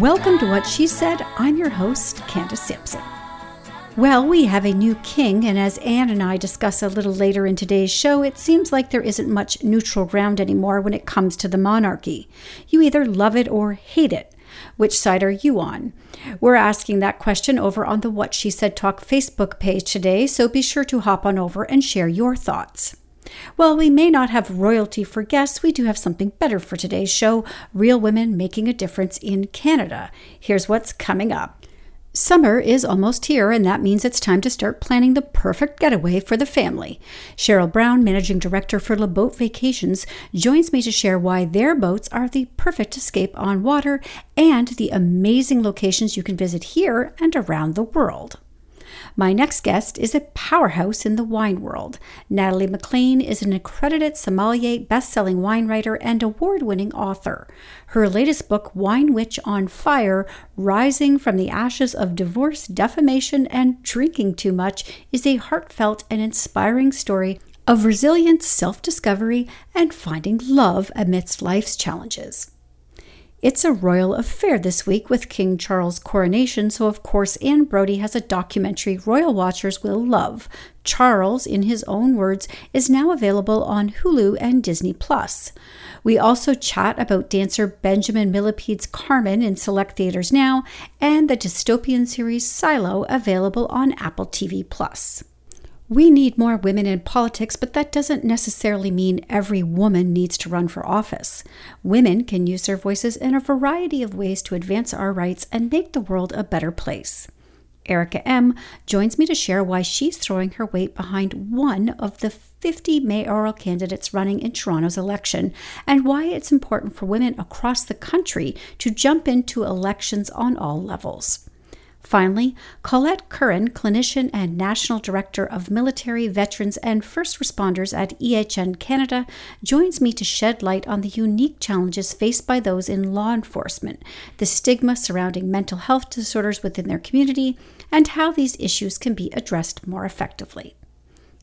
Welcome to What She Said. I'm your host, Candace Sampson. Well, we have a new king, and as Anne and I discuss a little later in today's show, it seems like there isn't much neutral ground anymore when it comes to the monarchy. You either love it or hate it. Which side are you on? We're asking that question over on the What She Said Talk Facebook page today, so be sure to hop on over and share your thoughts. While we may not have royalty for guests, we do have something better for today's show Real Women Making a Difference in Canada. Here's what's coming up. Summer is almost here, and that means it's time to start planning the perfect getaway for the family. Cheryl Brown, Managing Director for Le Boat Vacations, joins me to share why their boats are the perfect escape on water and the amazing locations you can visit here and around the world. My next guest is a powerhouse in the wine world. Natalie MacLean is an accredited sommelier, best-selling wine writer, and award-winning author. Her latest book, Wine Witch on Fire: Rising from the Ashes of Divorce, Defamation, and Drinking Too Much, is a heartfelt and inspiring story of resilience, self-discovery, and finding love amidst life's challenges. It's a royal affair this week with King Charles' coronation, so of course Anne Brodie has a documentary royal watchers will love. Charles, in his own words, is now available on Hulu and Disney Plus. We also chat about dancer Benjamin Millepied's Carmen in select theaters now, and the dystopian series Silo available on Apple TV Plus. We need more women in politics, but that doesn't necessarily mean every woman needs to run for office. Women can use their voices in a variety of ways to advance our rights and make the world a better place. Erica M. joins me to share why she's throwing her weight behind one of the 50 mayoral candidates running in Toronto's election and why it's important for women across the country to jump into elections on all levels. Finally, Colette Currin, clinician and National Director of Military, Veterans, and First Responders at EHN Canada, joins me to shed light on the unique challenges faced by those in law enforcement, the stigma surrounding mental health disorders within their community, and how these issues can be addressed more effectively.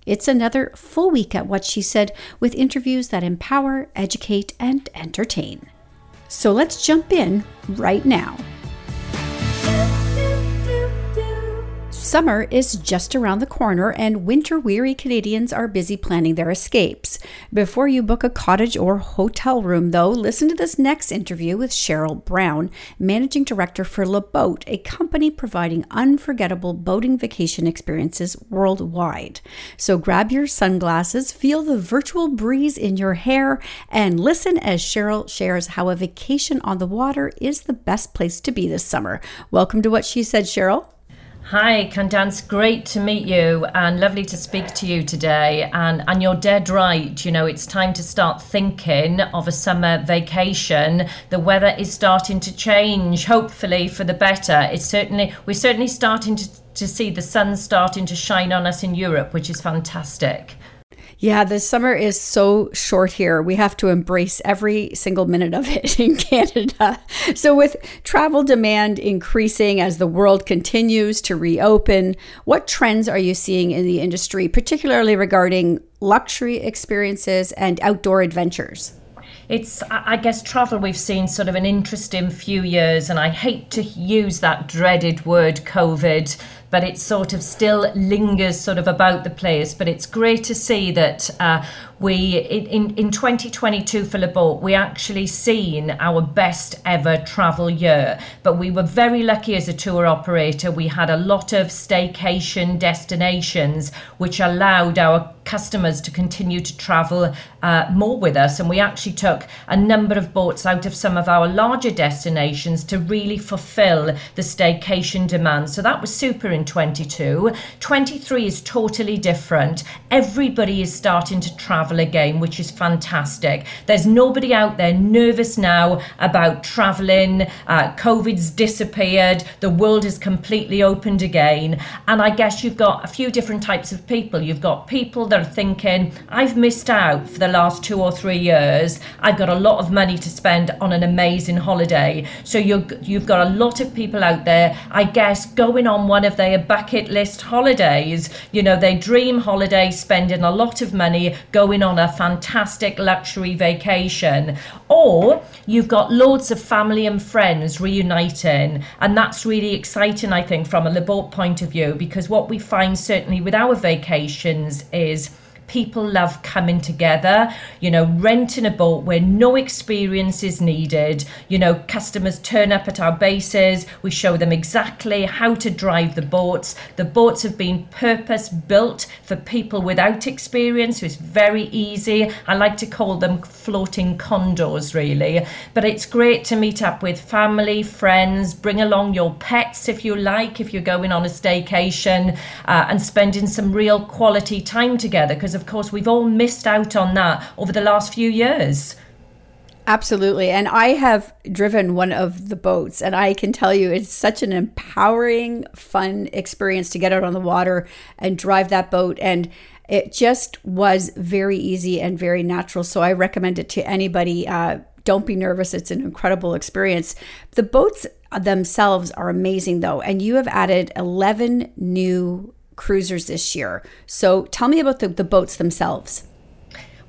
It's another full week at What She Said with interviews that empower, educate, and entertain. So let's jump in right now. Summer is just around the corner, and winter weary Canadians are busy planning their escapes. Before you book a cottage or hotel room, though, listen to this next interview with Cheryl Brown, Managing Director for Le Boat, a company providing unforgettable boating vacation experiences worldwide. So grab your sunglasses, feel the virtual breeze in your hair, and listen as Cheryl shares how a vacation on the water is the best place to be this summer. Welcome to What She Said, Cheryl. Hi, Candace. Great to meet you and lovely to speak to you today. And and you're dead right. You know, it's time to start thinking of a summer vacation. The weather is starting to change, hopefully for the better. It's certainly we're certainly starting to to see the sun starting to shine on us in Europe, which is fantastic. Yeah, the summer is so short here. We have to embrace every single minute of it in Canada. So, with travel demand increasing as the world continues to reopen, what trends are you seeing in the industry, particularly regarding luxury experiences and outdoor adventures? it's i guess travel we've seen sort of an interesting few years and i hate to use that dreaded word covid but it sort of still lingers sort of about the place. But it's great to see that uh, we in, in 2022 for Le Boat, we actually seen our best ever travel year. But we were very lucky as a tour operator. We had a lot of staycation destinations, which allowed our customers to continue to travel uh, more with us. And we actually took a number of boats out of some of our larger destinations to really fulfill the staycation demand. So that was super in 22. 23 is totally different. Everybody is starting to travel again, which is fantastic. There's nobody out there nervous now about traveling. Uh, COVID's disappeared. The world is completely opened again. And I guess you've got a few different types of people. You've got people that are thinking, I've missed out for the last two or three years. I've got a lot of money to spend on an amazing holiday. So you you've got a lot of people out there, I guess, going on one of their bucket list holidays. You know, they dream holiday, spending a lot of money, going on a fantastic luxury vacation. Or you've got loads of family and friends reuniting. And that's really exciting, I think, from a Le Boat point of view, because what we find certainly with our vacations is people love coming together, you know, renting a boat where no experience is needed. You know, customers turn up at our bases, we show them exactly how to drive the boats. The boats have been purpose built for people without experience, so it's very easy. I like to call them floating condos, really. But it's great to meet up with family, friends, bring along your pets if you like, if you're going on a staycation, uh, and spending some real quality time together because, of of course, we've all missed out on that over the last few years. Absolutely. And I have driven one of the boats, and I can tell you it's such an empowering, fun experience to get out on the water and drive that boat. And it just was very easy and very natural. So I recommend it to anybody. Uh, don't be nervous. It's an incredible experience. The boats themselves are amazing, though. And you have added 11 new cruisers this year. So tell me about the, the boats themselves.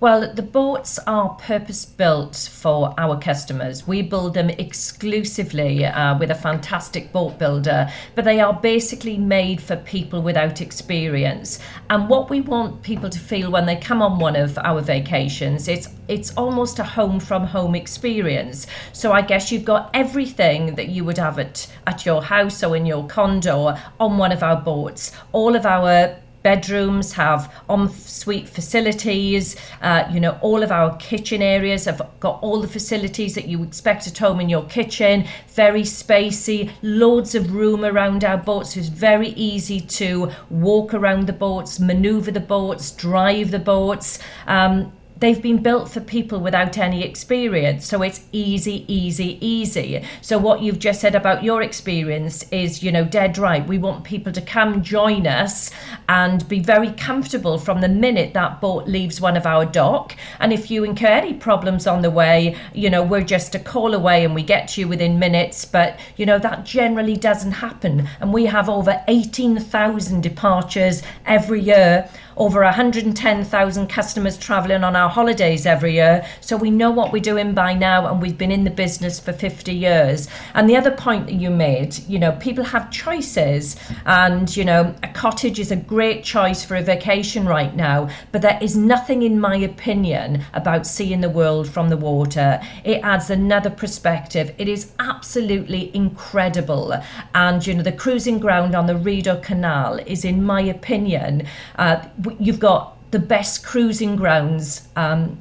Well, the boats are purpose built for our customers. We build them exclusively uh, with a fantastic boat builder, but they are basically made for people without experience. And what we want people to feel when they come on one of our vacations, it's it's almost a home from home experience. So I guess you've got everything that you would have at, at your house or in your condo on one of our boats. All of our bedrooms have ensuite facilities. Uh, you know, all of our kitchen areas have got all the facilities that you expect at home in your kitchen. Very spacey, loads of room around our boats. So it's very easy to walk around the boats, maneuver the boats, drive the boats. Um, they've been built for people without any experience. So it's easy, easy, easy. So what you've just said about your experience is, you know, dead right. We want people to come join us and be very comfortable from the minute that boat leaves one of our dock. And if you incur any problems on the way, you know, we're just a call away and we get to you within minutes. But, you know, that generally doesn't happen. And we have over 18,000 departures every year over 110,000 customers travelling on our holidays every year. So we know what we're doing by now, and we've been in the business for 50 years. And the other point that you made, you know, people have choices, and, you know, a cottage is a great choice for a vacation right now, but there is nothing, in my opinion, about seeing the world from the water. It adds another perspective. It is absolutely incredible. And, you know, the cruising ground on the Rideau Canal is, in my opinion, uh, you've got the best cruising grounds um,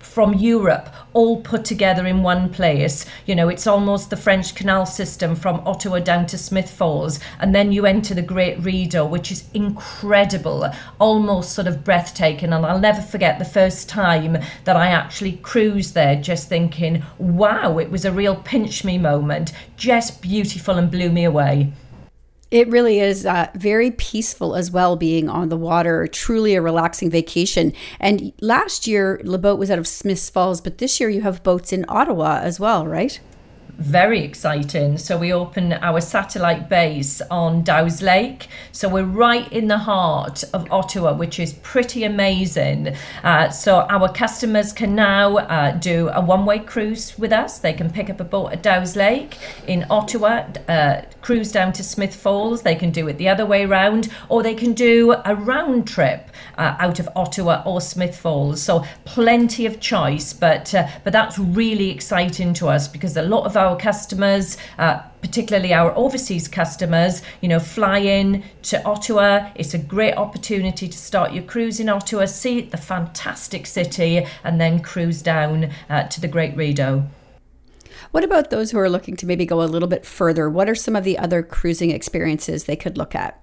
from Europe all put together in one place. You know, it's almost the French canal system from Ottawa down to Smith Falls. And then you enter the Great Rideau, which is incredible, almost sort of breathtaking. And I'll never forget the first time that I actually cruised there, just thinking, wow, it was a real pinch me moment. Just beautiful and blew me away. It really is uh, very peaceful as well, being on the water, truly a relaxing vacation. And last year, Le Boat was out of Smiths Falls, but this year you have boats in Ottawa as well, right? Very exciting. So we open our satellite base on Dow's Lake. So we're right in the heart of Ottawa, which is pretty amazing. Uh, so our customers can now uh, do a one-way cruise with us. They can pick up a boat at Dow's Lake in Ottawa, uh, cruise down to Smith Falls. They can do it the other way around, or they can do a round trip uh, out of Ottawa or Smith Falls. So plenty of choice, but uh, but that's really exciting to us because a lot of our customers. Uh, particularly our overseas customers, you know, fly in to Ottawa. It's a great opportunity to start your cruise in Ottawa, see the fantastic city, and then cruise down uh, to the Great Rideau. What about those who are looking to maybe go a little bit further? What are some of the other cruising experiences they could look at?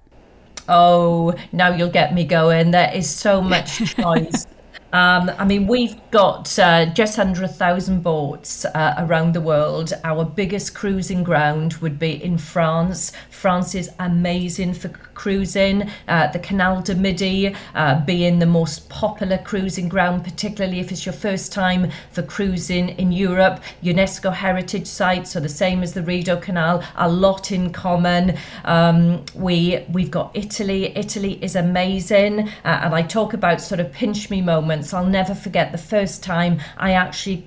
Oh, now you'll get me going. There is so much choice. Um, I mean, we've got uh, just under a thousand boats uh, around the world. Our biggest cruising ground would be in France. France is amazing for cruising. Uh, the Canal du Midi uh, being the most popular cruising ground, particularly if it's your first time for cruising in Europe. UNESCO heritage sites are the same as the Rideau Canal, a lot in common. Um, we we've got Italy. Italy is amazing, uh, and I talk about sort of pinch me moments. I'll never forget the first time I actually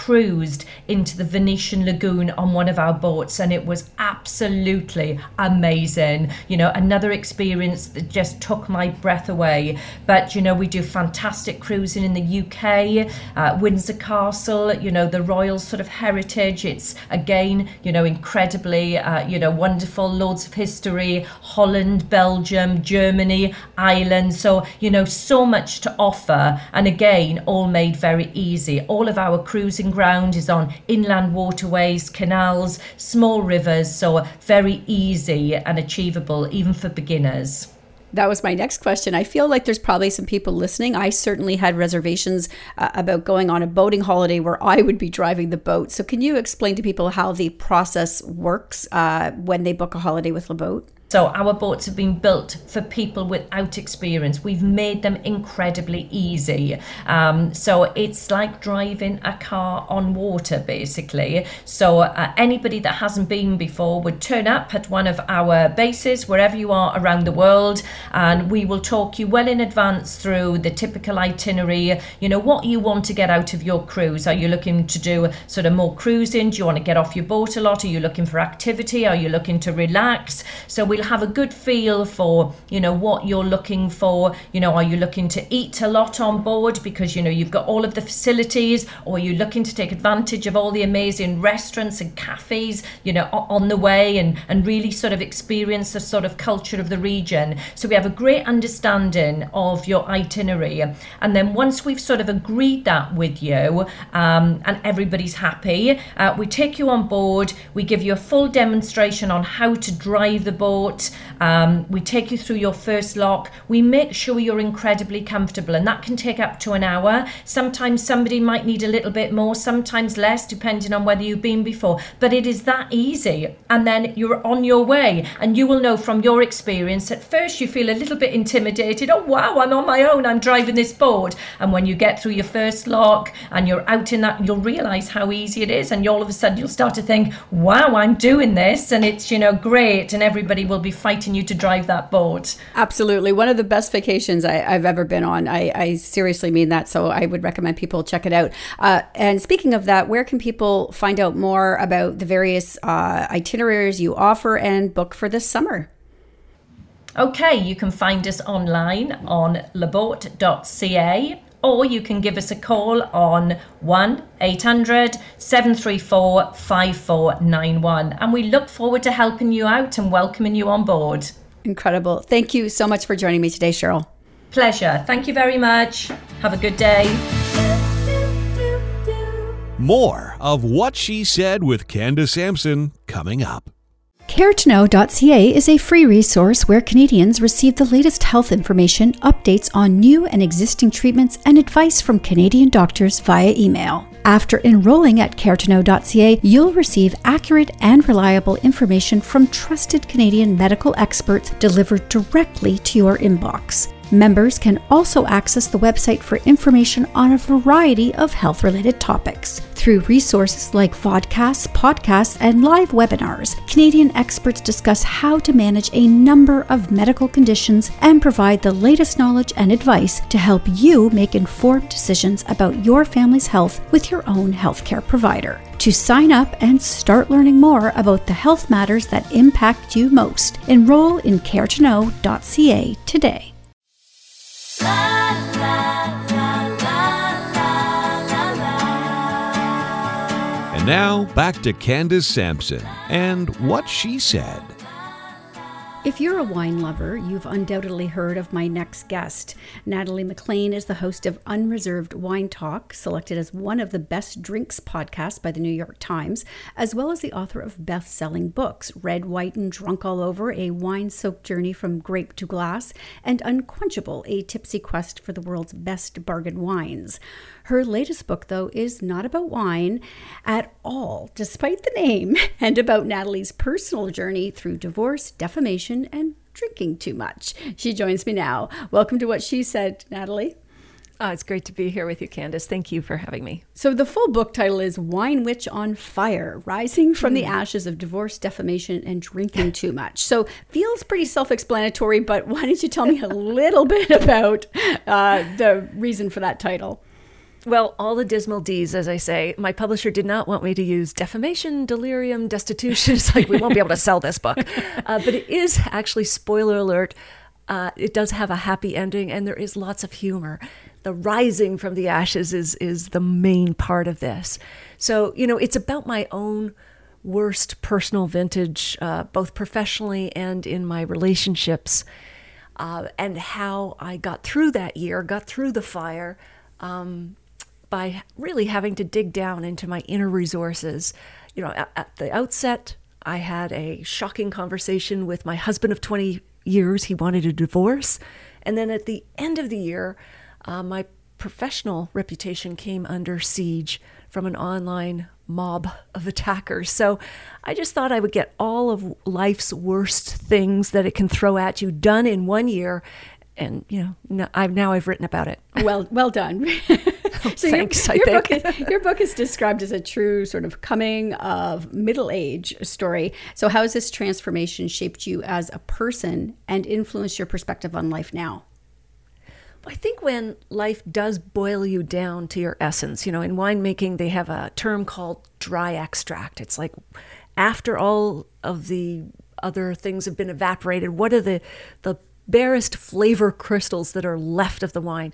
cruised into the Venetian lagoon on one of our boats, and it was absolutely amazing. You know, another experience that just took my breath away. But, you know, we do fantastic cruising in the UK, uh, Windsor Castle, you know, the royal sort of heritage. It's again, you know, incredibly, uh, you know, wonderful, loads of history, Holland, Belgium, Germany, Ireland. So, you know, so much to offer. And again, all made very easy. All of our cruising ground is on inland waterways, canals, small rivers. So, very easy and achievable, even for beginners. That was my next question. I feel like there's probably some people listening. I certainly had reservations uh, about going on a boating holiday where I would be driving the boat. So, can you explain to people how the process works uh, when they book a holiday with LeBoat? So our boats have been built for people without experience. We've made them incredibly easy. Um, so it's like driving a car on water, basically. So uh, anybody that hasn't been before would turn up at one of our bases, wherever you are around the world, and we will talk you well in advance through the typical itinerary. You know what you want to get out of your cruise. Are you looking to do sort of more cruising? Do you want to get off your boat a lot? Are you looking for activity? Are you looking to relax? So we have a good feel for you know what you're looking for. You know are you looking to eat a lot on board because you know you've got all of the facilities? Or are you looking to take advantage of all the amazing restaurants and cafes you know on the way and and really sort of experience the sort of culture of the region? So we have a great understanding of your itinerary. And then once we've sort of agreed that with you um, and everybody's happy uh, we take you on board. We give you a full demonstration on how to drive the boat um, we take you through your first lock. We make sure you're incredibly comfortable, and that can take up to an hour. Sometimes somebody might need a little bit more, sometimes less, depending on whether you've been before. But it is that easy, and then you're on your way. And you will know from your experience at first you feel a little bit intimidated. Oh, wow, I'm on my own, I'm driving this boat. And when you get through your first lock and you're out in that, you'll realize how easy it is. And all of a sudden you'll start to think, wow, I'm doing this, and it's, you know, great, and everybody will be fighting you to drive that boat. Absolutely. One of the best vacations I, have ever been on. I, I, seriously mean that. So I would recommend people check it out. Uh, and speaking of that, where can people find out more about the various uh, itineraries you offer and book for this summer? Okay, you can find us online on leboat.ca or you can give us a call on 1 800 734 5491. And we look forward to helping you out and welcoming you on board. Incredible. Thank you so much for joining me today, Cheryl. Pleasure. Thank you very much. Have a good day. More of What She Said with Candace Sampson coming up. CareToKnow.ca is a free resource where Canadians receive the latest health information, updates on new and existing treatments, and advice from Canadian doctors via email. After enrolling at CareToKnow.ca, you'll receive accurate and reliable information from trusted Canadian medical experts delivered directly to your inbox. Members can also access the website for information on a variety of health related topics. Through resources like vodcasts, podcasts, and live webinars, Canadian experts discuss how to manage a number of medical conditions and provide the latest knowledge and advice to help you make informed decisions about your family's health with your own healthcare provider. To sign up and start learning more about the health matters that impact you most, enroll in caretoknow.ca today. And now back to Candace Sampson and what she said. If you're a wine lover, you've undoubtedly heard of my next guest. Natalie MacLean is the host of Unreserved Wine Talk, selected as one of the best drinks podcasts by the New York Times, as well as the author of best selling books Red, White, and Drunk All Over, a wine soaked journey from grape to glass, and Unquenchable, a tipsy quest for the world's best bargain wines. Her latest book, though, is not about wine at all, despite the name, and about Natalie's personal journey through divorce, defamation, and drinking too much. She joins me now. Welcome to What She Said, Natalie. Oh, it's great to be here with you, Candace. Thank you for having me. So, the full book title is Wine Witch on Fire Rising from mm. the hmm. Ashes of Divorce, Defamation, and Drinking Too Much. So, feels pretty self explanatory, but why don't you tell me a little bit about uh, the reason for that title? Well, all the dismal D's, as I say. My publisher did not want me to use defamation, delirium, destitution. It's like, we won't be able to sell this book. Uh, but it is actually, spoiler alert, uh, it does have a happy ending and there is lots of humor. The rising from the ashes is, is the main part of this. So, you know, it's about my own worst personal vintage, uh, both professionally and in my relationships, uh, and how I got through that year, got through the fire. Um, by really having to dig down into my inner resources. You know, at, at, the outset, I had a shocking conversation with my husband of 20 years. He wanted a divorce. And then at the end of the year, uh, my professional reputation came under siege from an online mob of attackers. So I just thought I would get all of life's worst things that it can throw at you done in one year. And, you know, I've, now I've written about it. Well, well done. so Thanks, your, your think. Book is, your book is described as a true sort of coming of middle age story. So how has this transformation shaped you as a person and influenced your perspective on life now? I think when life does boil you down to your essence, you know, in winemaking, they have a term called dry extract. It's like after all of the other things have been evaporated, what are the, the barest flavor crystals that are left of the wine?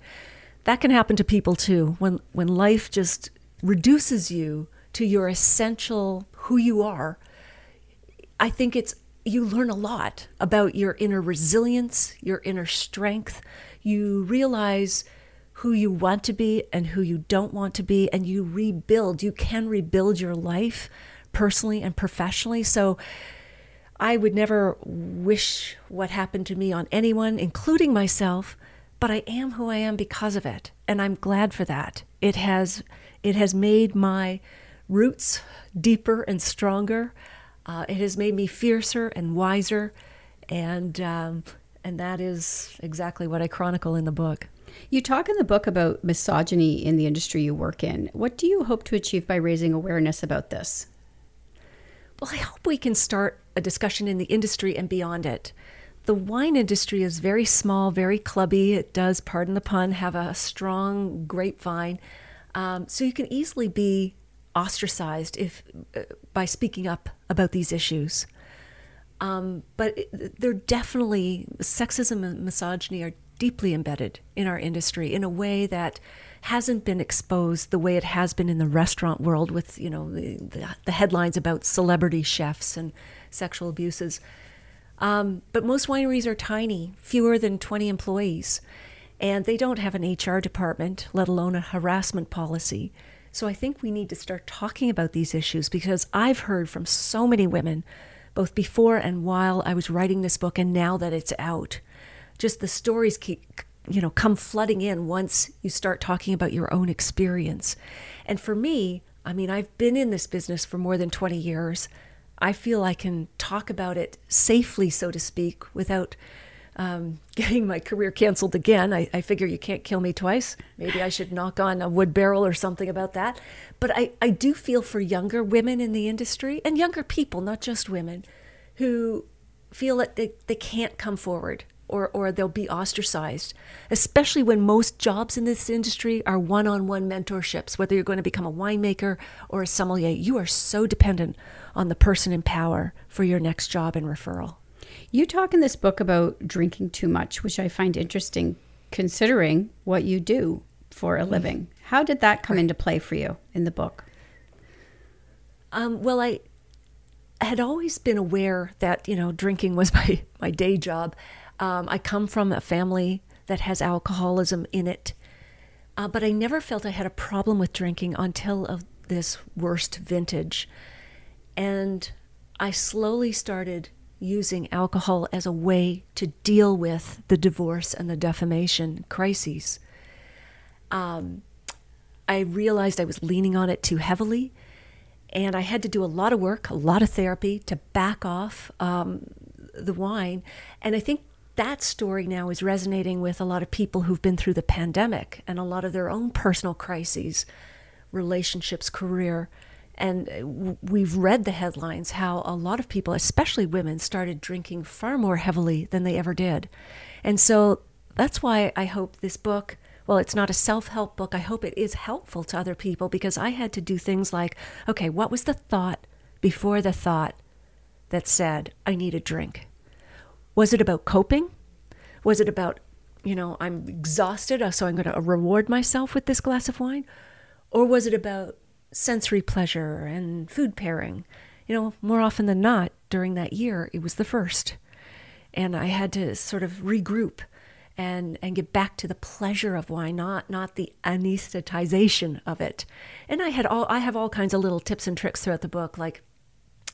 That can happen to people too. When, when life just reduces you to your essential who you are, I think it's you learn a lot about your inner resilience, your inner strength, you realize who you want to be and who you don't want to be, and you rebuild. You can rebuild your life personally and professionally. So I would never wish what happened to me on anyone, including myself, but I am who I am because of it. And I'm glad for that. It has it has made my roots deeper and stronger. Uh, it has made me fiercer and wiser, and um, and that is exactly what I chronicle in the book. You talk in the book about misogyny in the industry you work in. What do you hope to achieve by raising awareness about this? Well, I hope we can start a discussion in the industry and beyond it. The wine industry is very small, very clubby. It does, pardon the pun, have a strong grapevine. Um, so you can easily be ostracized if uh, by speaking up about these issues. Um, but they're definitely, sexism and misogyny are deeply embedded in our industry in a way that hasn't been exposed the way it has been in the restaurant world with, you know, the, the headlines about celebrity chefs and sexual abuses. Um, but most wineries are tiny, fewer than 20 employees, and they don't have an HR department, let alone a harassment policy. So I think we need to start talking about these issues because I've heard from so many women both before and while I was writing this book and now that it's out. Just the stories keep you know come flooding in once you start talking about your own experience. And for me, I mean, I've been in this business for more than 20 years. I feel I can talk about it safely, so to speak, without um, getting my career canceled again. I, I, figure you can't kill me twice. Maybe I should knock on a wood barrel or something about that. But I, I do feel for younger women in the industry and younger people, not just women, who feel that they, they can't come forward or, or they'll be ostracized, especially when most jobs in this industry are one on one mentorships. Whether you're going to become a winemaker or a sommelier, you are so dependent on the person in power for your next job and referral. You talk in this book about drinking too much, which I find interesting considering what you do for a mm. living. How did that come into play for you in the book? Um, well, I had always been aware that, you know, drinking was my, my day job. Um, I come from a family that has alcoholism in it, uh, but I never felt I had a problem with drinking until of this worst vintage. And I slowly started using alcohol as a way to deal with the divorce and the defamation crises. Um, I realized I was leaning on it too heavily, and I had to do a lot of work, a lot of therapy to back off um, the wine. And I think that story now is resonating with a lot of people who've been through the pandemic and a lot of their own personal crises, relationships, career. And uh, we've read the headlines how a lot of people, especially women, started drinking far more heavily than they ever did. And so that's why I hope this book well, it's not a self help book. I hope it is helpful to other people because I had to do things like, okay, what was the thought before the thought that said, I need a drink? Was it about coping? Was it about, you know, I'm exhausted, so I'm going to reward myself with this glass of wine? Or was it about sensory pleasure and food pairing? You know, more often than not, during that year, it was the first. And I had to sort of regroup and and get back to the pleasure of wine, not not the anesthetization of it. And I had all I have all kinds of little tips and tricks throughout the book, like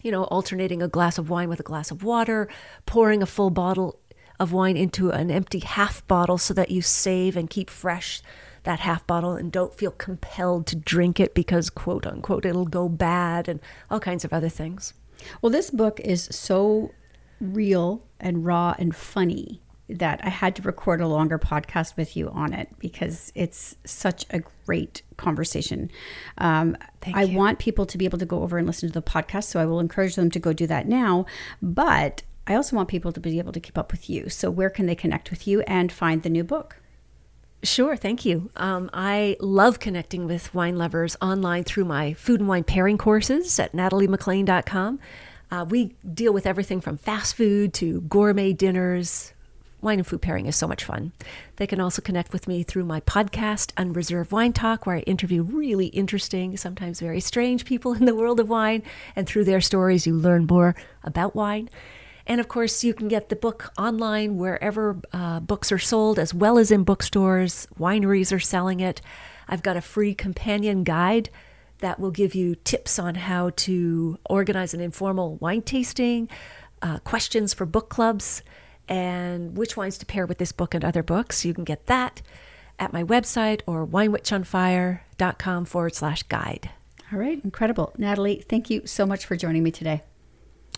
you know, alternating a glass of wine with a glass of water, pouring a full bottle of wine into an empty half bottle so that you save and keep fresh that half bottle and don't feel compelled to drink it because quote unquote it'll go bad and all kinds of other things. Well, this book is so real and raw and funny that I had to record a longer podcast with you on it because it's such a great conversation. Um, I you. want people to be able to go over and listen to the podcast, so I will encourage them to go do that now. But I also want people to be able to keep up with you. So, where can they connect with you and find the new book? Sure, thank you. Um, I love connecting with wine lovers online through my food and wine pairing courses at nataliemaclean.com. Uh, we deal with everything from fast food to gourmet dinners, wine and food pairing is so much fun. They can also connect with me through my podcast, Unreserved Wine Talk, where I interview really interesting, sometimes very strange people in the world of wine. And through their stories, you learn more about wine. And of course, you can get the book online wherever uh, books are sold, as well as in bookstores. Wineries are selling it. I've got a free companion guide that will give you tips on how to organize an informal wine tasting, uh, questions for book clubs and which wines to pair with this book and other books. You can get that at my website or winewitchonfire.com forward slash guide. All right, incredible. Natalie, thank you so much for joining me today.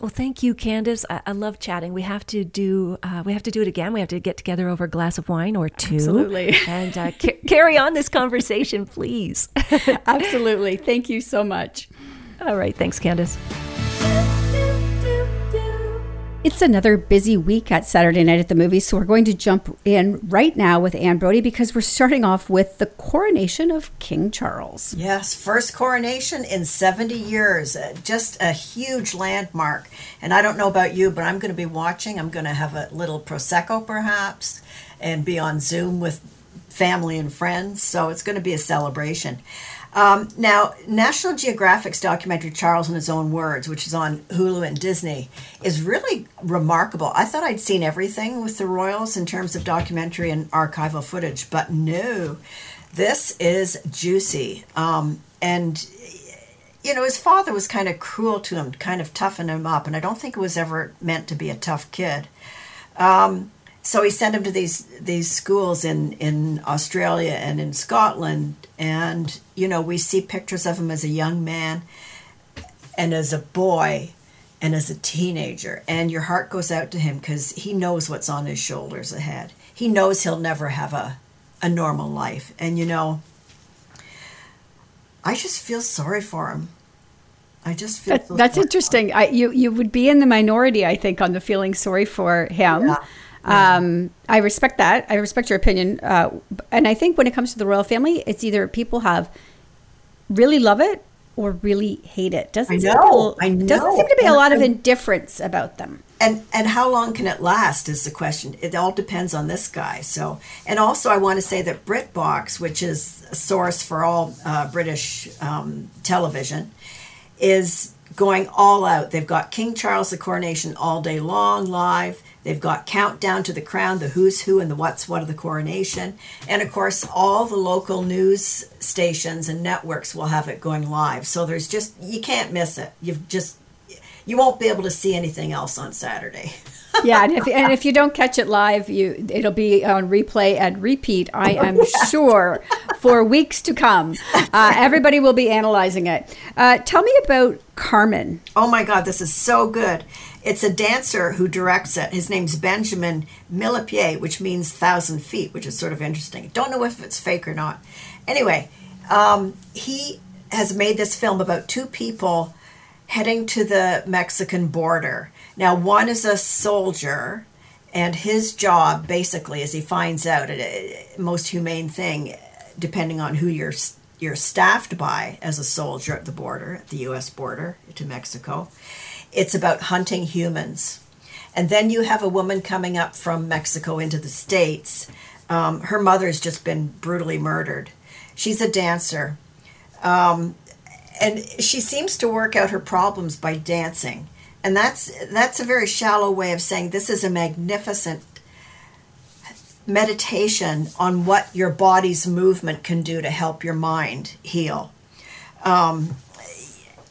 Well, thank you, Candace. I, I love chatting. We have to do uh, we have to do it again. We have to get together over a glass of wine or two, Absolutely. and uh, ca- carry on this conversation, please. Absolutely. Thank you so much. All right, thanks, Candace. It's another busy week at Saturday Night at the Movies, so we're going to jump in right now with Anne Brodie because we're starting off with the coronation of King Charles. Yes, first coronation in 70 years. Uh, just a huge landmark. And I don't know about you, but I'm going to be watching. I'm going to have a little Prosecco perhaps and be on Zoom with family and friends. So it's going to be a celebration. Um, now, National Geographic's documentary Charles in His Own Words, which is on Hulu and Disney, is really remarkable. I thought I'd seen everything with the royals in terms of documentary and archival footage, but no, this is juicy. Um, and you know, his father was kind of cruel to him, kind of toughen him up, and I don't think it was ever meant to be a tough kid. Um, so he sent him to these these schools in in Australia and in Scotland, and you know we see pictures of him as a young man, and as a boy, and as a teenager, and your heart goes out to him because he knows what's on his shoulders ahead. He knows he'll never have a a normal life, and you know, I just feel sorry for him. I just feel that, so that's interesting. I, you you would be in the minority, I think, on the feeling sorry for him. Yeah. Um, I respect that. I respect your opinion. Uh, and I think when it comes to the royal family, it's either people have really love it or really hate it. Doesn't I know. Seem to, I know. Doesn't seem to be a lot of indifference about them. And and how long can it last is the question. It all depends on this guy. So and also I want to say that BritBox, which is a source for all uh, British um, television, is going all out. They've got King Charles the coronation all day long live. They've got Countdown to the Crown, the Who's Who and the What's What of the coronation. And of course, all the local news stations and networks will have it going live. So there's just, you can't miss it. You've just, you won't be able to see anything else on Saturday. yeah, and if, and if you don't catch it live, you it'll be on replay and repeat. I am sure for weeks to come. Uh, everybody will be analyzing it. Uh, tell me about Carmen. Oh my God, this is so good. It's a dancer who directs it. His name's Benjamin Millepied, which means thousand feet, which is sort of interesting. Don't know if it's fake or not. Anyway, um, he has made this film about two people heading to the Mexican border. Now, one is a soldier and his job basically, as he finds out, uh, most humane thing, depending on who you're you're staffed by as a soldier at the border, at the U.S. border to Mexico, it's about hunting humans. And then you have a woman coming up from Mexico into the States. Um, her mother's just been brutally murdered. She's a dancer. Um, and she seems to work out her problems by dancing. And that's that's a very shallow way of saying this is a magnificent meditation on what your body's movement can do to help your mind heal. Um,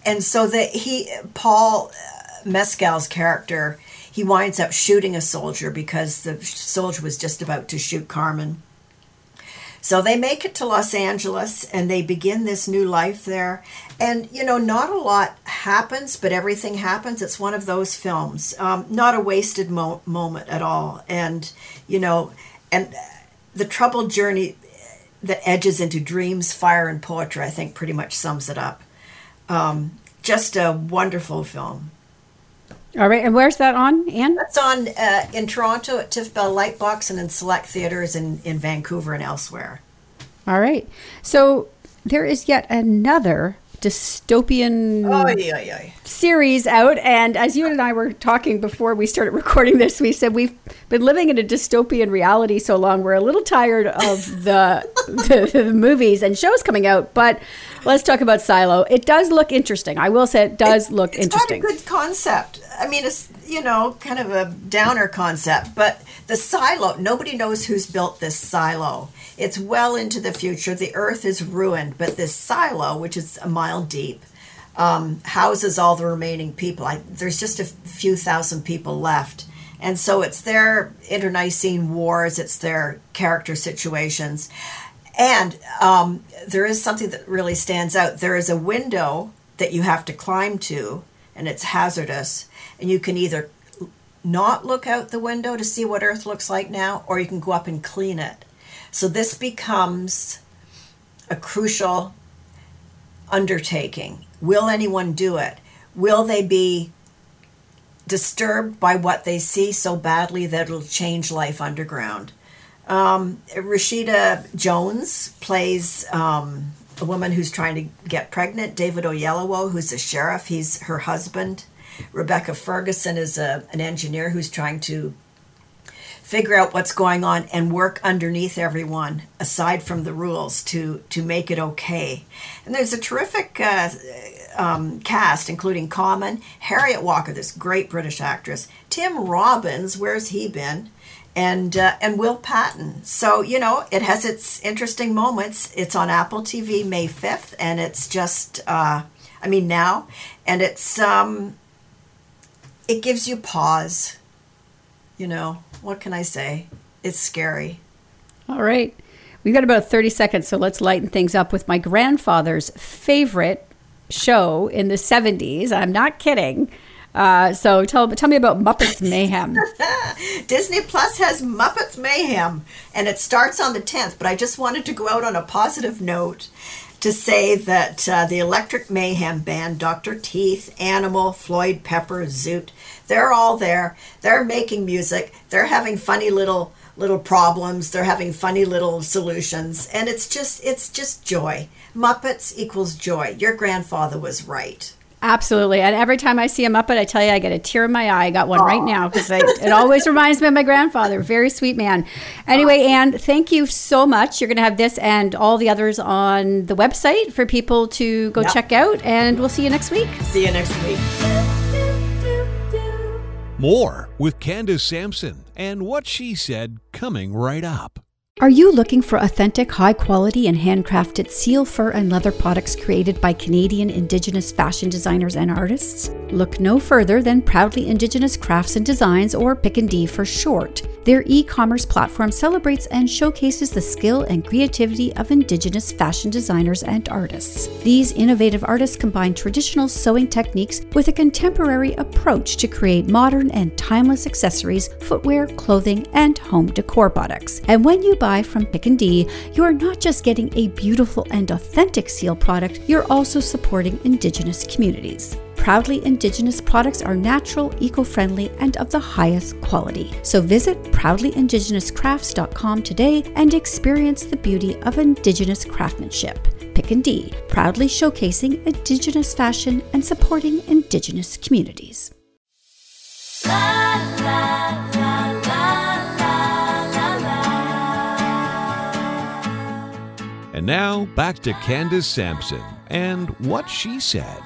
and so that he Paul Mescal's character he winds up shooting a soldier because the soldier was just about to shoot Carmen. So they make it to Los Angeles and they begin this new life there. And, you know, not a lot happens, but everything happens. It's one of those films, um, not a wasted mo- moment at all. And, you know, and the troubled journey that edges into dreams, fire, and poetry, I think pretty much sums it up. Um, just a wonderful film. All right, and where's that on, Anne? That's on uh, in Toronto at TIFF Bell Lightbox and in select theaters in, in Vancouver and elsewhere. All right. So there is yet another dystopian oy, oy, oy. series out. And as you and I were talking before we started recording this, we said we've been living in a dystopian reality so long, we're a little tired of the, the, the, movies and shows coming out. But let's talk about Silo. It does look interesting. I will say it does it, look it's interesting. It's a good concept. I mean, it's, you know, kind of a downer concept, but the silo, nobody knows who's built this silo. It's well into the future. The earth is ruined, but this silo, which is a mile deep, um, houses all the remaining people. I, there's just a few thousand people left. And so it's their internecine wars, it's their character situations. And um, there is something that really stands out. There is a window that you have to climb to, and it's hazardous. And you can either not look out the window to see what Earth looks like now, or you can go up and clean it. So this becomes a crucial undertaking. Will anyone do it? Will they be disturbed by what they see so badly that it'll change life underground? Um, Rashida Jones plays um, a woman who's trying to get pregnant. David Oyelowo, who's a sheriff, he's her husband. Rebecca Ferguson is a, an engineer who's trying to figure out what's going on and work underneath everyone aside from the rules to to make it okay. And there's a terrific uh, um, cast including common Harriet Walter this great british actress. Tim robbins where's he been? And uh, and will patton. So you know it has its interesting moments. It's on apple tv may 5th and it's just uh, i mean now. And it's um it gives you pause you know what can I say? It's scary. All right. We've got about 30 seconds, so let's lighten things up with my grandfather's favorite show in the 70s. I'm not kidding. Uh, so tell, tell me about Muppets Mayhem. Disney Plus has Muppets Mayhem, and it starts on the 10th. But I just wanted to go out on a positive note to say that uh, the Electric Mayhem Band, Dr. Teeth, Animal, Floyd Pepper, Zoot, they're all there. They're making music. They're having funny little little problems. They're having funny little solutions, and it's just it's just joy. Muppets equals joy. Your grandfather was right. Absolutely. And every time I see a Muppet, I tell you, I get a tear in my eye. I got one Aww. right now because it always reminds me of my grandfather. Very sweet man. Anyway, Anne, thank you so much. You're going to have this and all the others on the website for people to go yep. check out. And we'll see you next week. See you next week. More with Candace Sampson and what she said coming right up. Are you looking for authentic, high quality, and handcrafted seal, fur, and leather products created by Canadian Indigenous fashion designers and artists? Look no further than Proudly Indigenous Crafts and Designs, or Pick and D for short. Their e commerce platform celebrates and showcases the skill and creativity of Indigenous fashion designers and artists. These innovative artists combine traditional sewing techniques with a contemporary approach to create modern and timeless accessories, footwear, clothing, and home decor products. And when you buy from Pick and D, you are not just getting a beautiful and authentic seal product, you're also supporting Indigenous communities. Proudly Indigenous products are natural, eco friendly, and of the highest quality. So visit proudlyindigenouscrafts.com today and experience the beauty of Indigenous craftsmanship. Pick and D, proudly showcasing Indigenous fashion and supporting Indigenous communities. And now back to Candace Sampson and what she said.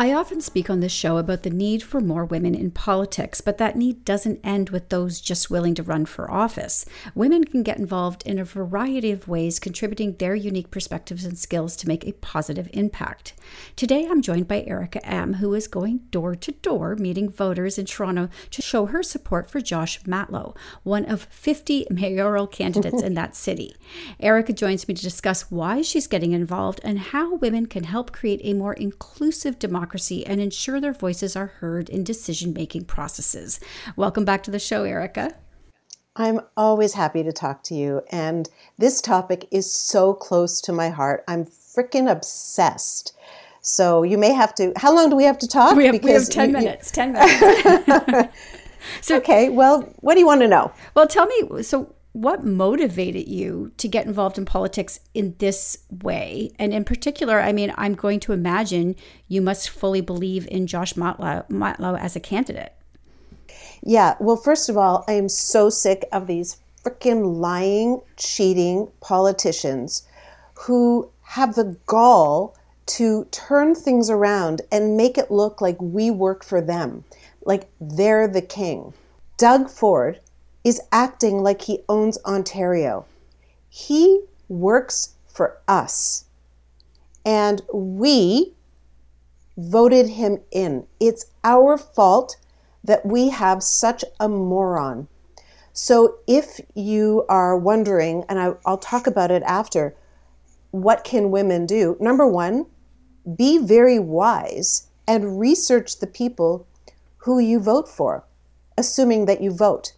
I often speak on this show about the need for more women in politics, but that need doesn't end with those just willing to run for office. Women can get involved in a variety of ways, contributing their unique perspectives and skills to make a positive impact. Today, I'm joined by Erica M., who is going door to door meeting voters in Toronto to show her support for Josh Matlow, one of 50 mayoral candidates in that city. Erica joins me to discuss why she's getting involved and how women can help create a more inclusive democracy democracy and ensure their voices are heard in decision making processes. Welcome back to the show, Erica. I'm always happy to talk to you. And this topic is so close to my heart. I'm freaking obsessed. So you may have to. How long do we have to talk? We have, we have 10 you, minutes. You, 10 minutes. so, okay. Well, what do you want to know? Well, tell me. So, what motivated you to get involved in politics in this way? And in particular, I mean, I'm going to imagine you must fully believe in Josh Matlow, Matlow as a candidate. Yeah. Well, first of all, I am so sick of these freaking lying, cheating politicians who have the gall to turn things around and make it look like we work for them, like they're the king. Doug Ford is acting like he owns Ontario. He works for us. And we voted him in. It's our fault that we have such a moron. So if you are wondering, and I, will talk about it after, what can women do? Number one, be very wise and research the people who you vote for, assuming that you vote.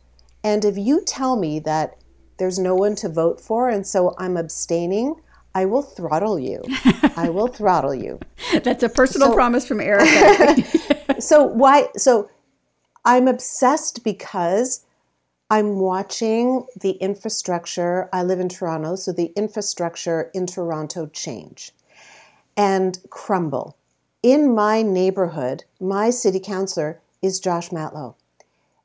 And if you tell me that there's no one to vote for and so I'm abstaining, I will throttle you. I will throttle you. That's a personal so, promise from Erica. so why so I'm obsessed because I'm watching the infrastructure. I live in Toronto, so the infrastructure in Toronto change and crumble. In my neighborhood, my city councilor is Josh Matlow.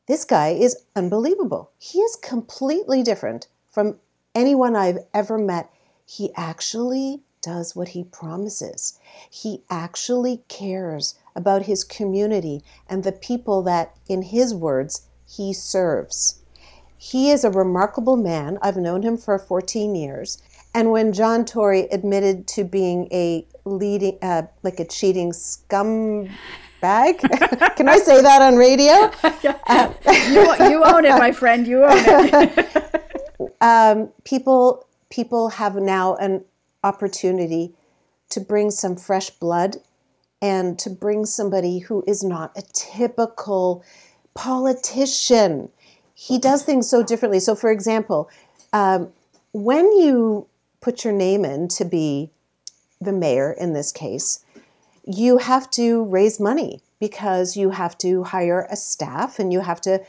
This guy is unbelievable. He is completely different from anyone I've ever met. He actually does what he promises. He actually cares about his community and the people that, in his words, he serves. He is a remarkable man. I've known him for 14 years. And when John Tory admitted to being a leading, uh, like a cheating scum bag. Can I say that on radio? Uh, you, you own it, my friend. You own it. um, people people have now an opportunity to bring some fresh blood and to bring somebody who is not a typical politician. He does things so differently. So, for example, um, when you put your name in to be the mayor in this case, you have to raise money because you have to hire a staff and you have to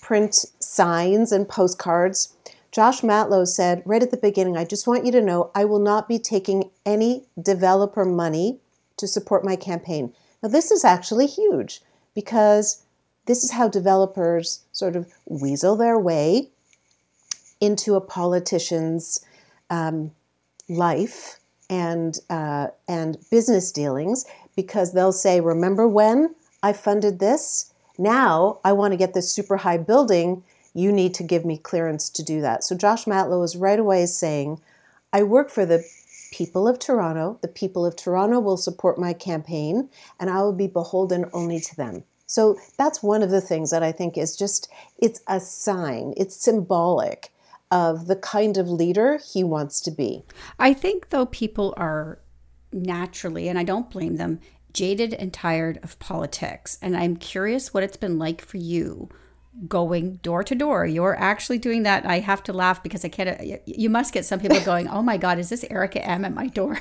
print signs and postcards. Josh Matlow said right at the beginning, I just want you to know I will not be taking any developer money to support my campaign. Now, this is actually huge because this is how developers sort of weasel their way into a politician's um, life and uh, and business dealings because they'll say, Remember when I funded this? Now I want to get this super high building. You need to give me clearance to do that. So Josh Matlow is right away saying, I work for the people of Toronto. The people of Toronto will support my campaign, and I will be beholden only to them. So that's one of the things that I think is just, it's a sign, it's symbolic of the kind of leader he wants to be. I think, though, people are naturally, and I don't blame them, jaded and tired of politics. And I'm curious what it's been like for you going door to door. You're actually doing that. I have to laugh because I can't. Uh, you must get some people going, "Oh my God, is this Erica M at my door?"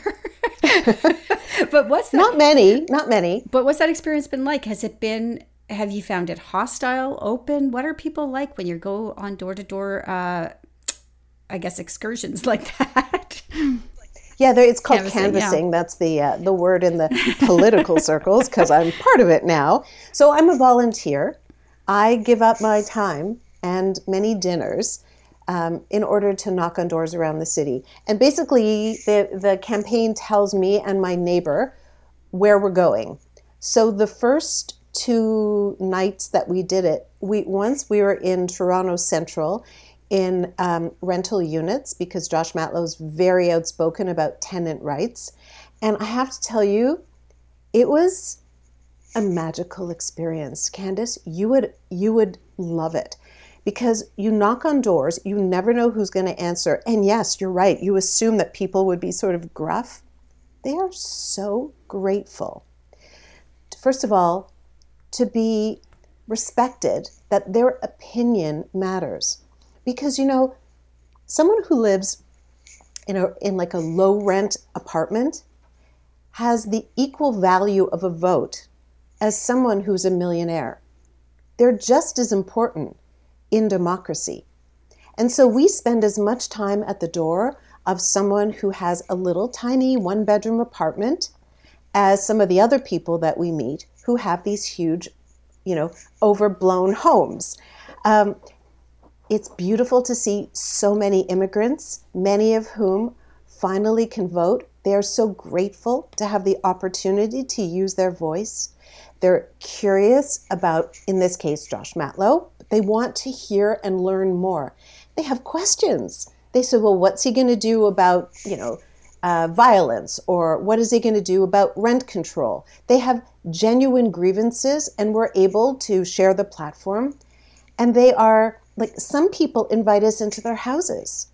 but what's that? Not many, not many. But what's that experience been like? Has it been? Have you found it hostile, open? What are people like when you go on door to door? Uh, I guess excursions like that. Yeah, there, it's called Canvassing, canvassing. yeah. That's the uh, the word in the political circles because I'm part of it now. So I'm a volunteer. I give up my time and many dinners um, in order to knock on doors around the city. And basically, the the campaign tells me and my neighbor where we're going. So the first two nights that we did it, we once we were in Toronto Central in um, rental units because Josh Matlow is very outspoken about tenant rights, and I have to tell you, it was a magical experience. Candace, you would you would love it because you knock on doors, you never know who's going to answer, and yes, you're right. You assume that people would be sort of gruff. They are so grateful first of all, to be respected, that their opinion matters. Because, you know, someone who lives in, a, in like a low rent apartment has the equal value of a vote as someone who's a millionaire. They're just as important in democracy. And so we spend as much time at the door of someone who has a little tiny one bedroom apartment as some of the other people that we meet who have these huge, you know, overblown homes. Um, it's beautiful to see so many immigrants, many of whom finally can vote. They are so grateful to have the opportunity to use their voice. They're curious about, in this case, Josh Matlow. They want to hear and learn more. They have questions. They say, well, what's he going to do about, you know, uh, violence or what is he going to do about rent control? They have genuine grievances and we're able to share the platform. And they are like some people invite us into their houses.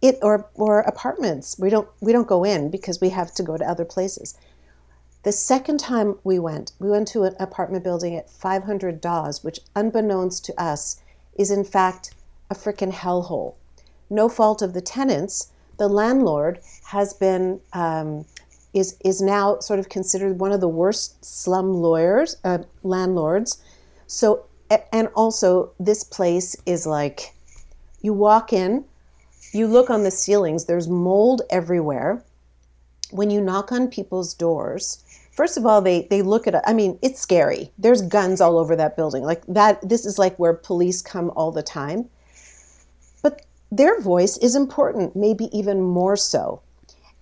It or or apartments. We don't we don't go in because we have to go to other places. The second time we went, we went to an apartment building at 500 Dawes, which, unbeknownst to us, is in fact a frickin' hellhole. No fault of the tenants. The landlord has been um, is is now sort of considered one of the worst slum lawyers uh, landlords. So and also this place is like you walk in, you look on the ceilings. There's mold everywhere. When you knock on people's doors, first of all they they look at. I mean, it's scary. There's guns all over that building. Like that. This is like where police come all the time. But their voice is important, maybe even more so.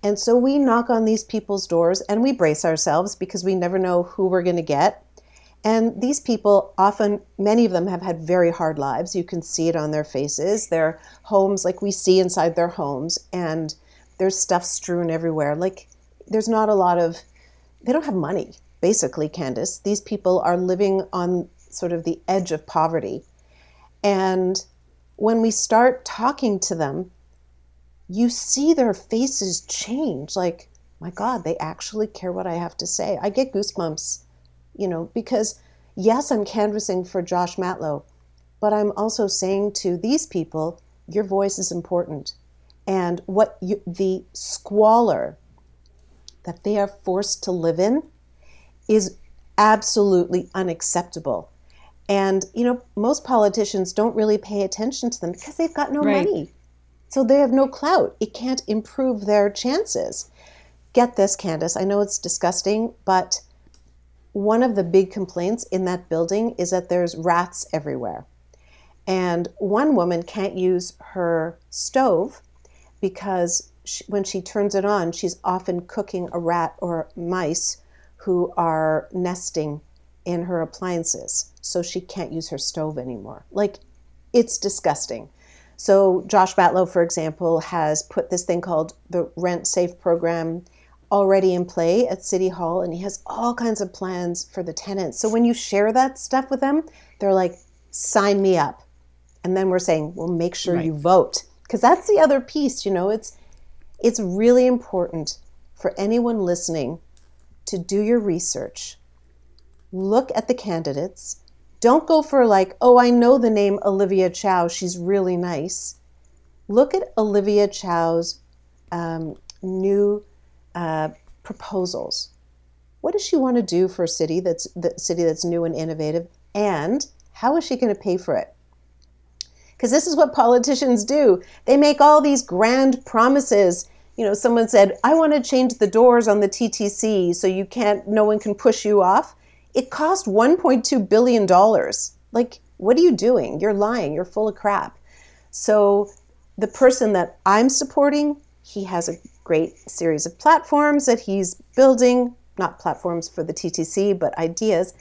And so we knock on these people's doors and we brace ourselves because we never know who we're going to get. And these people often, many of them have had very hard lives. You can see it on their faces. Their homes, like we see inside their homes, and there's stuff strewn everywhere. Like there's not a lot of, they don't have money, basically, Candace. These people are living on sort of the edge of poverty. And when we start talking to them, you see their faces change. Like, my God, they actually care what I have to say. I get goosebumps, you know, because yes, I'm canvassing for Josh Matlow, but I'm also saying to these people, your voice is important. And what you, the squalor that they are forced to live in is absolutely unacceptable. And, you know, most politicians don't really pay attention to them because they've got no Right. money. So they have no clout. It can't improve their chances. Get this, Candace. I know it's disgusting, but one of the big complaints in that building is that there's rats everywhere. And one woman can't use her stove because she, when she turns it on, she's often cooking a rat or mice who are nesting in her appliances. So she can't use her stove anymore. Like, it's disgusting. So Josh Matlow, for example, has put this thing called the Rent Safe program already in play at City Hall, and he has all kinds of plans for the tenants. So when you share that stuff with them, they're like, "Sign me up," and then we're saying, "Well, make sure you vote," because that's the other piece. You know, it's it's really important for anyone listening to do your research, look at the candidates. Don't go for like, oh, I know the name Olivia Chow. She's really nice. Look at Olivia Chow's um, new uh, proposals. What does she want to do for a city that's the city that's new and innovative? And how is she going to pay for it? Because this is what politicians do. They make all these grand promises. You know, someone said, I want to change the doors on the TTC so you can't, no one can push you off. It cost $1.2 billion. Like, what are you doing? You're lying. You're full of crap. So, the person that I'm supporting, he has a great series of platforms that he's building, not platforms for the TTC, but ideas.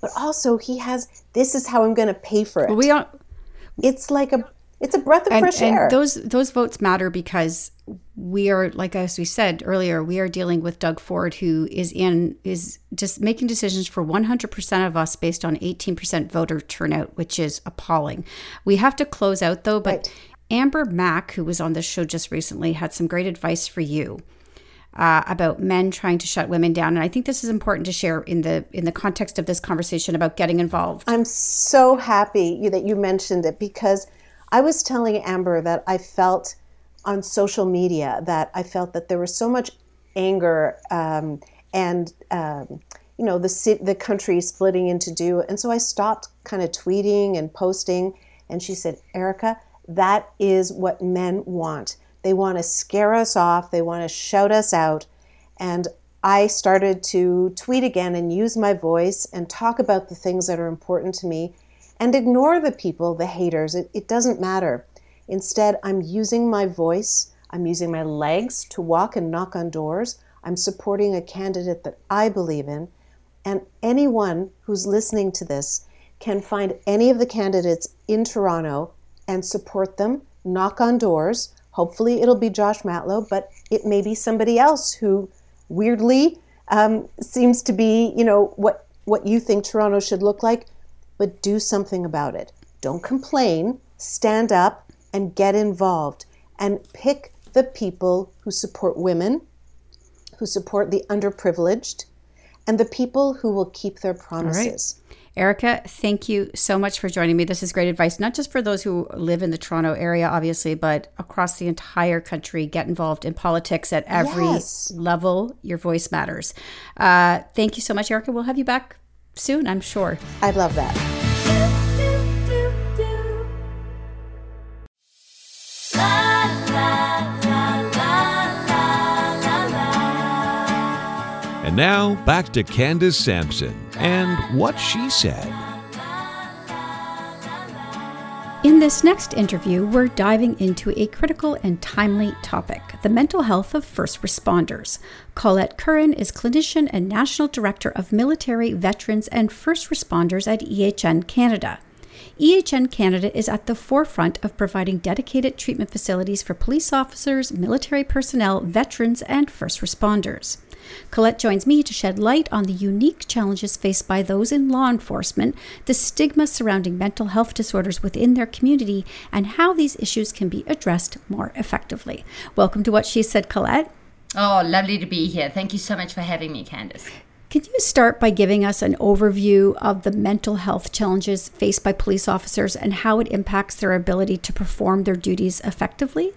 But also, he has this is how I'm going to pay for it. We are. It's like a it's a breath of and, fresh and air. those those votes matter because we are like as we said earlier we are dealing with Doug Ford who is in is just making decisions for 100% of us based on 18% voter turnout which is appalling. We have to close out though but Right. Amber Mac who was on this show just recently had some great advice for you. Uh, about men trying to shut women down, and I think this is important to share in the in the context of this conversation about getting involved. I'm so happy that you mentioned it because I was telling Amber that I felt on social media that I felt that there was so much anger um, and um, you know the the country splitting into two, and so I stopped kind of tweeting and posting. And she said, Erica, that is what men want. They want to scare us off. They want to shout us out. And I started to tweet again and use my voice and talk about the things that are important to me and ignore the people, the haters. It, it doesn't matter. Instead, I'm using my voice, I'm using my legs to walk and knock on doors. I'm supporting a candidate that I believe in. And anyone who's listening to this can find any of the candidates in Toronto and support them, knock on doors. Hopefully, it'll be Josh Matlow, but it may be somebody else who weirdly um, seems to be, you know, what, what you think Toronto should look like, but do something about it. Don't complain, stand up and get involved and pick the people who support women, who support the underprivileged, and the people who will keep their promises. Erica, thank you so much for joining me. This is great advice, not just for those who live in the Toronto area, obviously, but across the entire country. Get involved in politics at every Yes. level. Your voice matters. Uh, thank you so much, Erica. We'll have you back soon, I'm sure. I'd love that. And now back to Candace Sampson and what she said. In this next interview, we're diving into a critical and timely topic the mental health of first responders. Colette Currin is clinician and national director of military, veterans, and first responders at EHN Canada. EHN Canada is at the forefront of providing dedicated treatment facilities for police officers, military personnel, veterans, and first responders. Colette joins me to shed light on the unique challenges faced by those in law enforcement, the stigma surrounding mental health disorders within their community, and how these issues can be addressed more effectively. Welcome to What She Said, Colette. Oh, lovely to be here. Thank you so much for having me, Candace. Can you start by giving us an overview of the mental health challenges faced by police officers and how it impacts their ability to perform their duties effectively?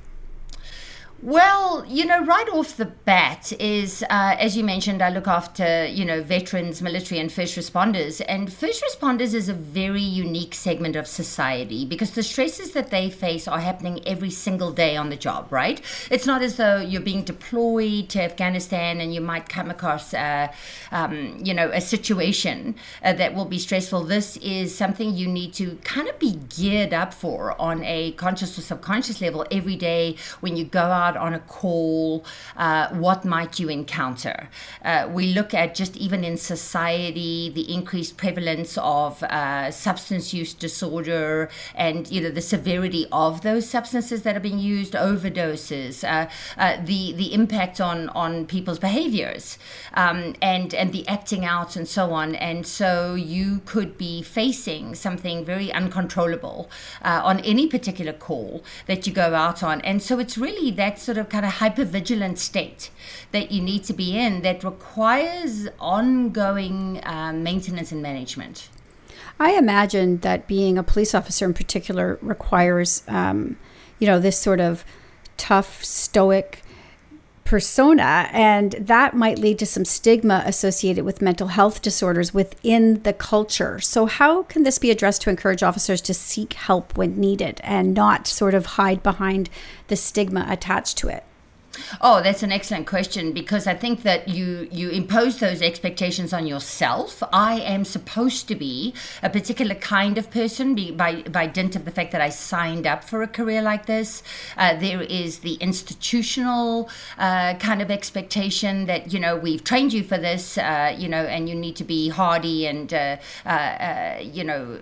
Well, you know, right off the bat is, uh, as you mentioned, I look after, you know, veterans, military, and first responders. And first responders is a very unique segment of society because the stresses that they face are happening every single day on the job, right? It's not as though you're being deployed to Afghanistan and you might come across, uh, um, you know, a situation uh, that will be stressful. This is something you need to kind of be geared up for on a conscious or subconscious level every day when you go out on a call, uh, what might you encounter? Uh, we look at just even in society the increased prevalence of uh, substance use disorder and you know the severity of those substances that are being used, overdoses, uh, uh, the the impact on on people's behaviors, um, and and the acting out and so on. And so you could be facing something very uncontrollable uh, on any particular call that you go out on. And so it's really that sort of kind of hypervigilant state that you need to be in that requires ongoing um, maintenance and management. I imagine that being a police officer in particular requires, um, you know, this sort of tough, stoic persona, and that might lead to some stigma associated with mental health disorders within the culture. So, how can this be addressed to encourage officers to seek help when needed and not sort of hide behind the stigma attached to it? Oh, that's an excellent question because I think that you you impose those expectations on yourself. I am supposed to be a particular kind of person by by dint of the fact that I signed up for a career like this. Uh, there is the institutional uh, kind of expectation that you know we've trained you for this, uh, you know, and you need to be hardy and uh, uh, uh, you know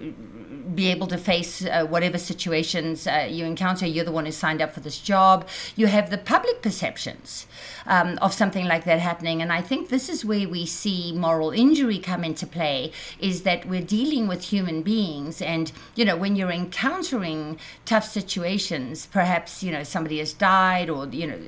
be able to face whatever situations you encounter. You're the one who signed up for this job. You have the public perception perceptions um, of something like that happening. And I think this is where we see moral injury come into play is that we're dealing with human beings. And, you know, when you're encountering tough situations, perhaps, you know, somebody has died or, you know,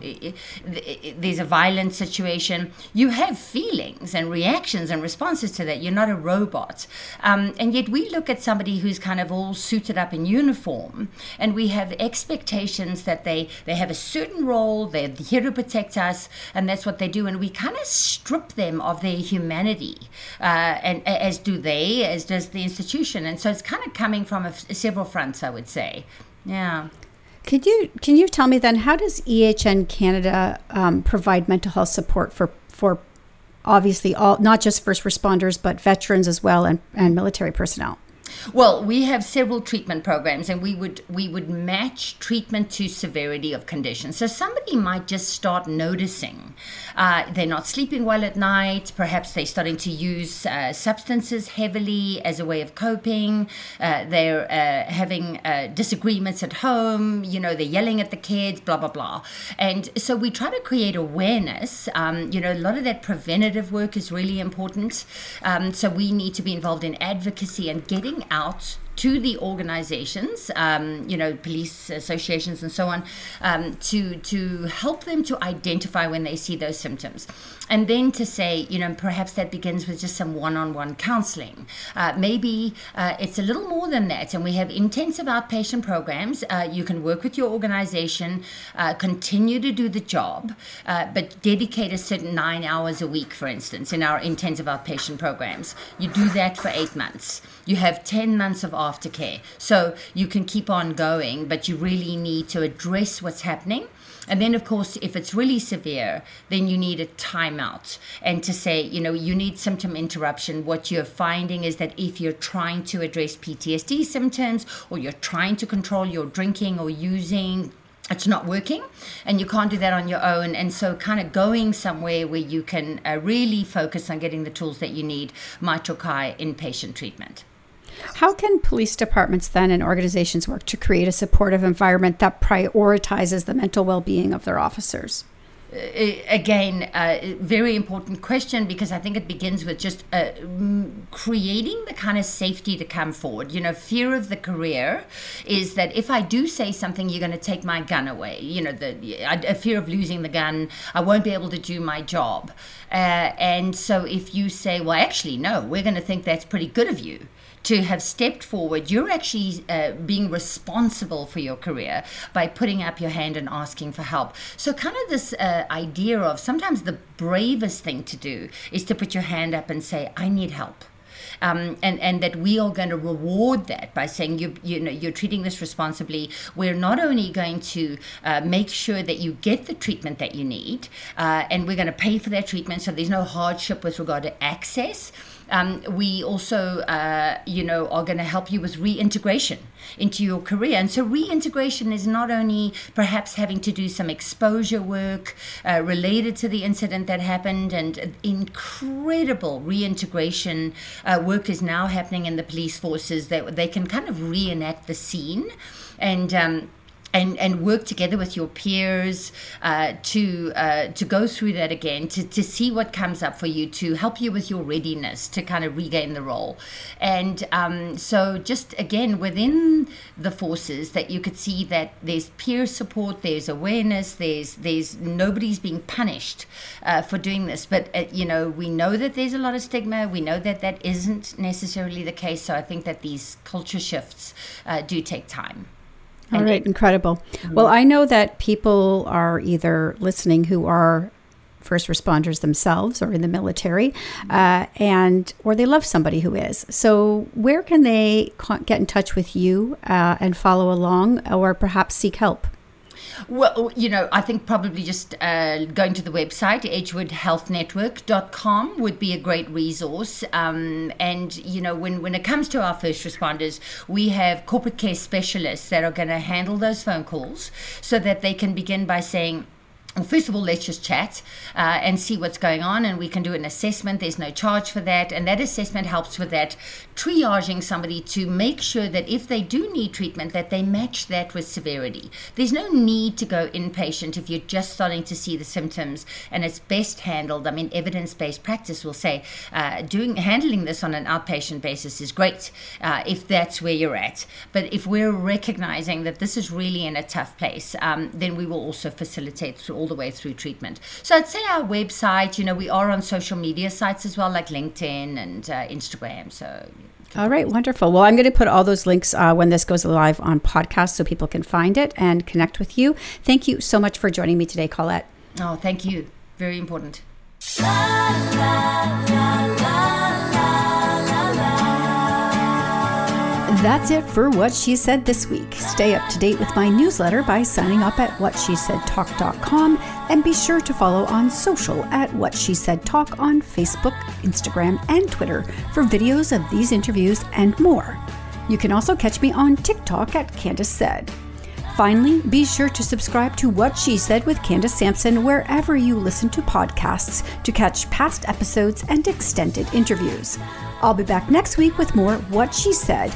there's a violent situation, you have feelings and reactions and responses to that. You're not a robot. Um, and yet we look at somebody who's kind of all suited up in uniform and we have expectations that they, they have a certain role, they're here to protect us and that's what they do. And we kind of strip them of their humanity, uh, and as do they, as does the institution. And so it's kind of coming from a, several fronts, I would say. Yeah. Could you can you tell me then how does EHN Canada um, provide mental health support for for obviously all not just first responders but veterans as well and, and military personnel? Well, we have several treatment programs, and we would we would match treatment to severity of condition. So somebody might just start noticing uh, they're not sleeping well at night. Perhaps they're starting to use uh, substances heavily as a way of coping. Uh, they're uh, having uh, disagreements at home. You know, they're yelling at the kids. Blah blah blah. And so we try to create awareness. Um, you know, a lot of that preventative work is really important. Um, so we need to be involved in advocacy and getting out to the organizations, um, you know, police associations and so on, um, to to help them to identify when they see those symptoms, and then to say, you know, perhaps that begins with just some one-on-one counseling. Uh, maybe uh, it's a little more than that, and we have intensive outpatient programs. Uh, you can work with your organization, uh, continue to do the job, uh, but dedicate a certain nine hours a week, for instance, in our intensive outpatient programs. You do that for eight months. You have ten months of aftercare. So you can keep on going, but you really need to address what's happening. And then, of course, if it's really severe, then you need a timeout and to say, you know, you need symptom interruption. What you're finding is that if you're trying to address PTSD symptoms or you're trying to control your drinking or using, it's not working and you can't do that on your own and so kind of going somewhere where you can uh, really focus on getting the tools that you need might require inpatient treatment how can police departments then and organizations work to create a supportive environment that prioritizes the mental well being of their officers? Again, a uh, very important question because I think it begins with just uh, creating the kind of safety to come forward. You know, fear of the career is that if I do say something, you're going to take my gun away. You know, the a fear of losing the gun, I won't be able to do my job. Uh, and so if you say, well, actually, no, we're going to think that's pretty good of you to have stepped forward, you're actually uh, being responsible for your career by putting up your hand and asking for help. So, kind of this uh, idea of sometimes the bravest thing to do is to put your hand up and say, I need help. Um, and and that we are going to reward that by saying you you know you're treating this responsibly. We're not only going to uh, make sure that you get the treatment that you need, uh, and we're going to pay for that treatment, so there's no hardship with regard to access. Um, we also, uh, you know, are going to help you with reintegration into your career. And so reintegration is not only perhaps having to do some exposure work uh, related to the incident that happened, and incredible reintegration uh, work is now happening in the police forces that they can kind of reenact the scene and. Um, and, and work together with your peers uh, to uh, to go through that again to, to see what comes up for you to help you with your readiness to kind of regain the role. And um, so just again within the forces that you could see that there's peer support there's awareness there's there's nobody's being punished uh, for doing this. But uh, you know we know that there's a lot of stigma. We know that that isn't necessarily the case. So I think that these culture shifts uh, do take time All right, incredible. Well, I know that people are either listening who are first responders themselves or in the military, uh, and or they love somebody who is. So, where can they get in touch with you uh, and follow along, or perhaps seek help? Well, you know, I think probably just uh, going to the website, edgewoodhealthnetwork.com, would be a great resource. Um, and, you know, when, when it comes to our first responders, we have corporate care specialists that are going to handle those phone calls so that they can begin by saying, well, first of all, let's just chat uh, and see what's going on, and we can do an assessment. There's no charge for that, and that assessment helps with that triaging somebody to make sure that if they do need treatment, that they match that with severity. There's no need to go inpatient if you're just starting to see the symptoms, and it's best handled. I mean, evidence-based practice will say uh, doing handling this on an outpatient basis is great uh, if that's where you're at. But if we're recognizing that this is really in a tough place, um, then we will also facilitate through all the way through treatment. So I'd say our website, you know, we are on social media sites as well, like LinkedIn and uh, Instagram. So. All right, wonderful. Well, I'm going to put all those links uh, when this goes live on podcast so people can find it and connect with you. Thank you so much for joining me today, Colette. Oh, thank you. Very important. That's it for What She Said this week. Stay up to date with my newsletter by signing up at whatshesaidtalk.com and be sure to follow on social at What She Said Talk on Facebook, Instagram, and Twitter for videos of these interviews and more. You can also catch me on TikTok at Candace Said. Finally, be sure to subscribe to What She Said with Candace Sampson wherever you listen to podcasts to catch past episodes and extended interviews. I'll be back next week with more What She Said